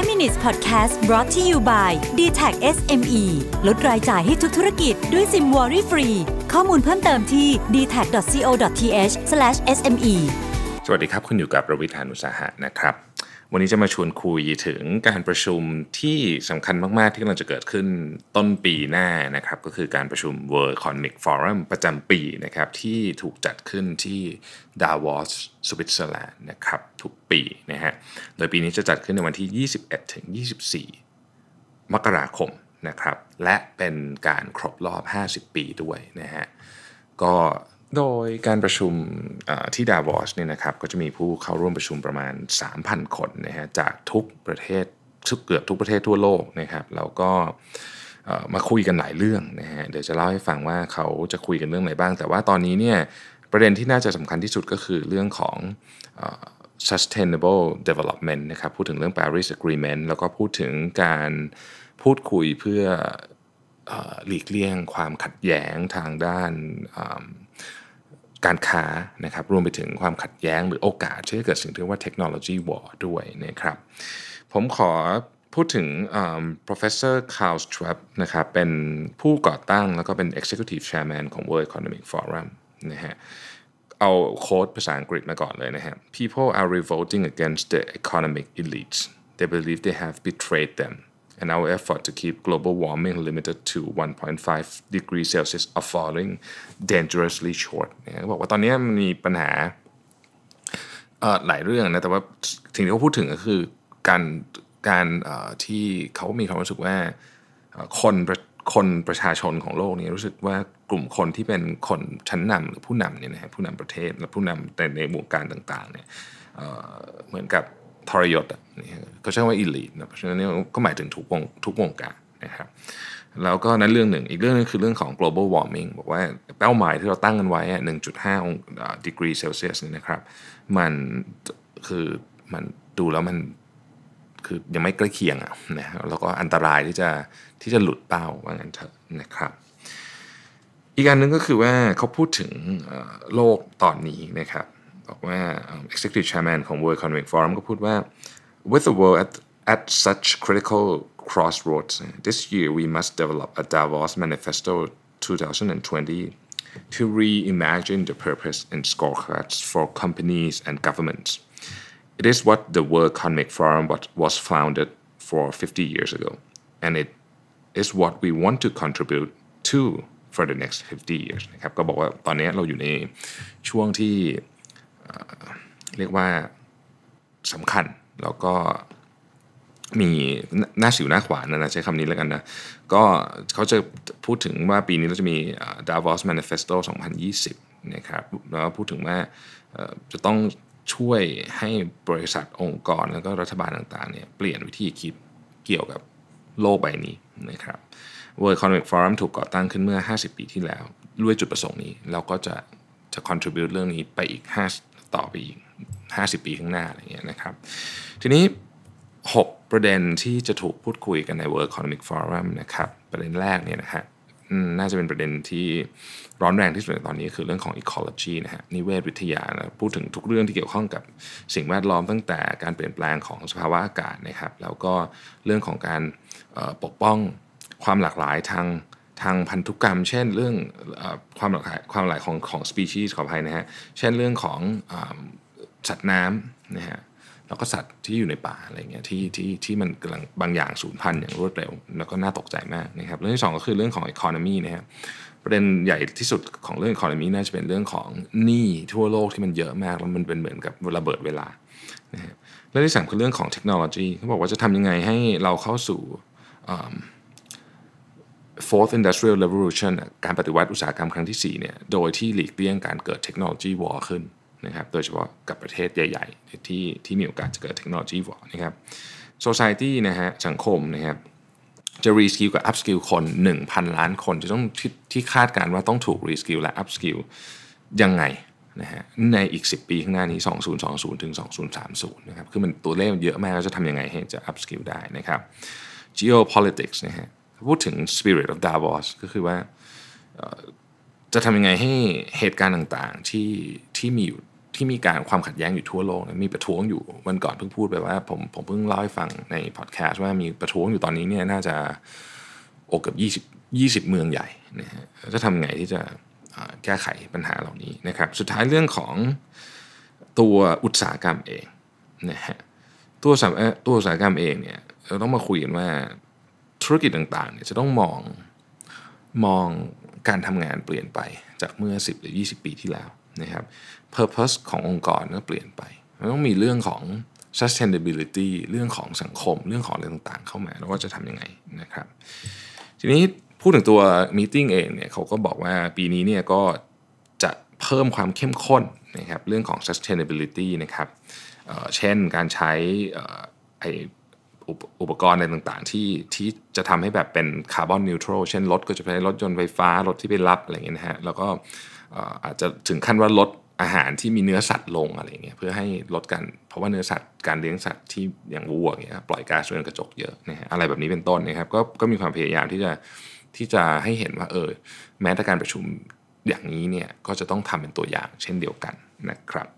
5 minutes podcast brought to you by d t a c SME ลดรายจ่ายให้ทุกธุรกิจด้วยซิมวอรี่ฟรี ข้อมูลเพิ่มเติมที่ d t a c c o t h s m e สวัสดีครับ คุณอยู่กับประวิธานุสาหะนะครับ วันนี้จะมาชวนคุยถึงการประชุมที่สำคัญมาก ๆ ที่กำลังจะเกิดขึ้นต้นปีหน้านะครับ ก็คือการประชุม World Economic Forum ประจำปีนะครับ ที่ถูกจัดขึ้นที่ดาวอสสวิตเซอร์แลนด์นะครับ ทุกปีนะฮะโดยปีนี้จะจัดขึ้นในวันที่ 21 ถึง 24 มกราคมนะครับ และเป็นการครบรอบ 50 ปีด้วยนะฮะก็ โดยการประชุมที่ดาวอสเนี่ยนะครับก็จะมีผู้เข้าร่วมประชุมประมาณ 3,000 คนนะฮะจากทุกประเทศทุกเกือบทุกประเทศทั่วโลกนะครับแล้วก็มาคุยกันหลายเรื่องนะฮะเดี๋ยวจะเล่าให้ฟังว่าเขาจะคุยกันเรื่องไหนบ้าง แต่ว่าตอนนี้เนี่ยประเด็นที่น่าจะสำคัญที่สุดก็คือเรื่องของ sustainable development นะครับพูดถึงเรื่อง Paris Agreement แล้วก็พูดถึงการพูดคุยเพื่ออหลีกเลี่ยงความขัดแย้งทางด้านา การค้านะครับรวมไปถึงความขัดแย้งหรือโอกาสที่จะเกิดสิ่งที่เรียกว่าเทคโนโลยีวอร์ด้วยนะครับผมขอพูดถึง professor Carl Schwab นะครับเป็นผู้ก่อตั้งแล้วก็เป็น executive chairman ของ World Economic Forum นะฮะเอาโค้ดภาษาอังกฤษมาก่อนเลยนะฮะ people are revolting against the economic elites they believe they have betrayed them And our effort to keep global warming limited to 1.5 degrees Celsius are falling dangerously short บอกว่าตอนนี้มันมีปัญหาหลายเรื่องนะแต่ว่าสิ่งที่เขาพูดถึงก็คือการการที่เขามีความรู้สึกว่าคนคนประชาชนของโลกนี้รู้สึกว่ากลุ่มคนที่เป็นคนชั้นนำหรือผู้นำเนี่ยนะฮะผู้นำประเทศและผู้นำในในวงการต่างๆเนี่ยเหมือนกับ ทรยศอะนี่ฮะเขาใช้คำว่า elite นะเพราะฉะนั้นนี่ก็หมายถึงทุกวงทุกวงการนะครับแล้วก็นั้นเรื่องหนึ่ง อีกเรื่องหนึงคือเรื่องของ global warming บอกว่าเป้าหมายที่เราตั้งกันไว้ 1.5 องดีกรีเซลเซียสนี่นะครับ มันคือมันดูแล้วมันคือยังไม่ใกล้เคียงอะนะแล้วก็อันตรายที่จะที่จะหลุดเป้าว่างั้นเถอะนะครับ อีกอันหนึงก็คือว่าเขาพูดถึงโลกตอนนี้นะครับ บอกว่าเอ่อ executive chairman ของ World Economic Forum ก็พูดว่า with the world at, at such critical crossroads this year we must develop a Davos manifesto 2020 to reimagine the purpose and scorecards for companies and governments it is what the World Economic Forum was, was founded for 50 years ago and it is what we want to contribute to for the next 50 years นะครับก็บอกว่าตอนนี้เราอยู่ในช่วงที่ เรียกว่าสำคัญแล้วก็มีหน้าสิวหน้าขวานนะใช้คำนี้แล้วกันนะก็เขาจะพูดถึงว่าปีนี้เราจะมี Davos Manifesto 2020 นะครับแล้วพูดถึงว่าจะต้องช่วยให้บริษัทองค์กรแล้วก็รัฐบาลต่างๆเนี่ยเปลี่ยนวิธีคิดเกี่ยวกับโลกใบนี้นะครับ World Economic Forum ถูกก่อตั้งขึ้นเมื่อ 50 ปีที่แล้ว ด้วยจุดประสงค์นี้แล้วก็จะจะ contribute เรื่องนี้ไปอีก5 ต่อไปอีก 50 ปีข้างหน้าอะไรเงี้ยนะครับ ทีนี้ 6 ประเด็นที่จะถูกพูดคุยกันใน World Economic Forum นะครับ ประเด็นแรกเนี่ยนะฮะน่าจะเป็นประเด็นที่ร้อนแรงที่สุดในตอนนี้คือเรื่องของ ecology นะฮะนิเวศวิทยานะพูดถึงทุกเรื่องที่เกี่ยวข้องกับสิ่งแวดล้อมตั้งแต่การเปลี่ยนแปลงของสภาวะอากาศนะครับ แล้วก็เรื่องของการปกป้องความหลากหลายทาง ทางพันธุกรรม เช่นเรื่องอความหลากหลายความหลากหลายของของ species ขออภัยนะฮะเช่นเรื่องของอสัตว์น้ำนะฮะแล้วก็สัตว์ที่อยู่ในป่าอะไรเงี้ยที่ที่ที่มันกำลังบางอย่างสูญพันธุ์อย่างรวดเร็ว แล้วก็น่าตกใจมากนะครับเรื่องที่สองก็คือเรื่องของ economy นะครับประเด็นใหญ่ที่สุดของเรื่อง economy น่าจะเป็นเรื่องของหนี้ทั่วโลกที่มันเยอะมาก แล้วมันเป็นเหมือนกับระเบิดเวลานะฮะเรื่องที่สามคือเรื่องของเทคโนโลยีเขาบอกว่าจะทำยังไงให้เราเข้าสู่อ fourth industrial revolution การปฏิวัติอุตสาหกรรมครั้งที่4เนี่ยโดยที่หลีกเลี่ยงการเกิด technology war ขึ้นนะครับโดยเฉพาะกับประเทศใหญ่ ๆ ที่ที่มีโอกาสจะเกิด technology war นะครับ society นะฮะสังคมนะครับจะ reskill กับ upskill คน 1,000 ล้านคนจะต้องที่ที่คาดการณ์ว่าต้องถูก reskill และ upskill ยังไงนะฮะในอีก 10 ปีข้างหน้านี้ 2020 ถึง 2030 นะครับคือมันตัวเลขมันเยอะมากแล้วจะทำยังไงให้จะ upskill ได้นะครับ geopolitics นะฮะ พูดถึง spirit of Davos ก็คือว่าจะทำยังไงให้เหตุการณ์ต่างๆ ที่ที่มีอยู่ที่มีการความขัดแย้งอยู่ทั่วโลกมีประท้วงอยู่วันก่อนเพิ่งพูดไปว่าผมผมเพิ่งเล่าให้ฟังในพอดแคสต์ว่ามีประท้วงอยู่ตอนนี้เนี่ยน่าจะโอเกือบ20 20 เมืองใหญ่นะฮะจะทำไงที่จะแก้ไขปัญหาเหล่านี้นะครับ สุดท้ายเรื่องของตัวอุตสาหกรรมเองนะฮะตัวสตัวอุตสาหกรรมเองเนี่ยเราต้องมาคุยกันว่า ธุรกิจต่างๆเนี่ยจะต้องมองมองการทำงานเปลี่ยนไปจากเมื่อ 10 หรือ 20 ปีที่แล้วนะครับ purpose ขององค์กรก็เปลี่ยนไปมันต้องมีเรื่องของ sustainability เรื่องของสังคม เรื่องของอะไรต่างๆ เข้ามา แล้วว่าจะทำยังไงนะครับ ทีนี้พูดถึงตัวมีติ้งเองเนี่ยเขาก็บอกว่าปีนี้เนี่ยก็จะเพิ่มความเข้มข้นนะครับเรื่องของ sustainability นะครับเเช่นการใช้ไอ อุปกรณ์อะไรต่างๆ ที่ที่จะทำให้แบบเป็นคาร์บอนนิวทรัลเช่นรถก็จะใช้รถยนต์ไฟฟ้ารถที่ไปรับอะไรเงี้ยนะฮะแล้วก็อาจจะถึงขั้นว่าลดอาหารที่มีเนื้อสัตว์ลงอะไรเงี้ยเพื่อให้ลดการเพราะว่าเนื้อสัตว์การเลี้ยงสัตว์ที่อย่างวัวเงี้ยปล่อยก๊าซเรือนกระจกเยอะนะฮะอะไรแบบนี้เป็นต้นนะครับก็ก็มีความพยายามที่จะที่จะให้เห็นว่าเออแม้แต่การประชุมอย่างนี้เนี่ยก็จะต้องทำเป็นตัวอย่างเช่นเดียวกันนะครับ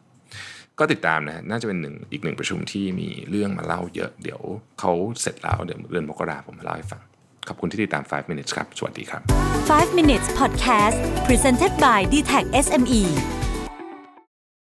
ก็ติดตามนะน่าจะเป็นหนึ่งอีกหนึ่งประชุมที่มีเรื่องมาเล่าเยอะ เดี๋ยวเขาเสร็จแล้วเดี๋ยวเดือนมกราผมมาเล่าให้ฟัง ขอบคุณที่ติดตาม 5 minutes ครับ สวัสดีครับ 5 minutes podcast presented by d t e c h SME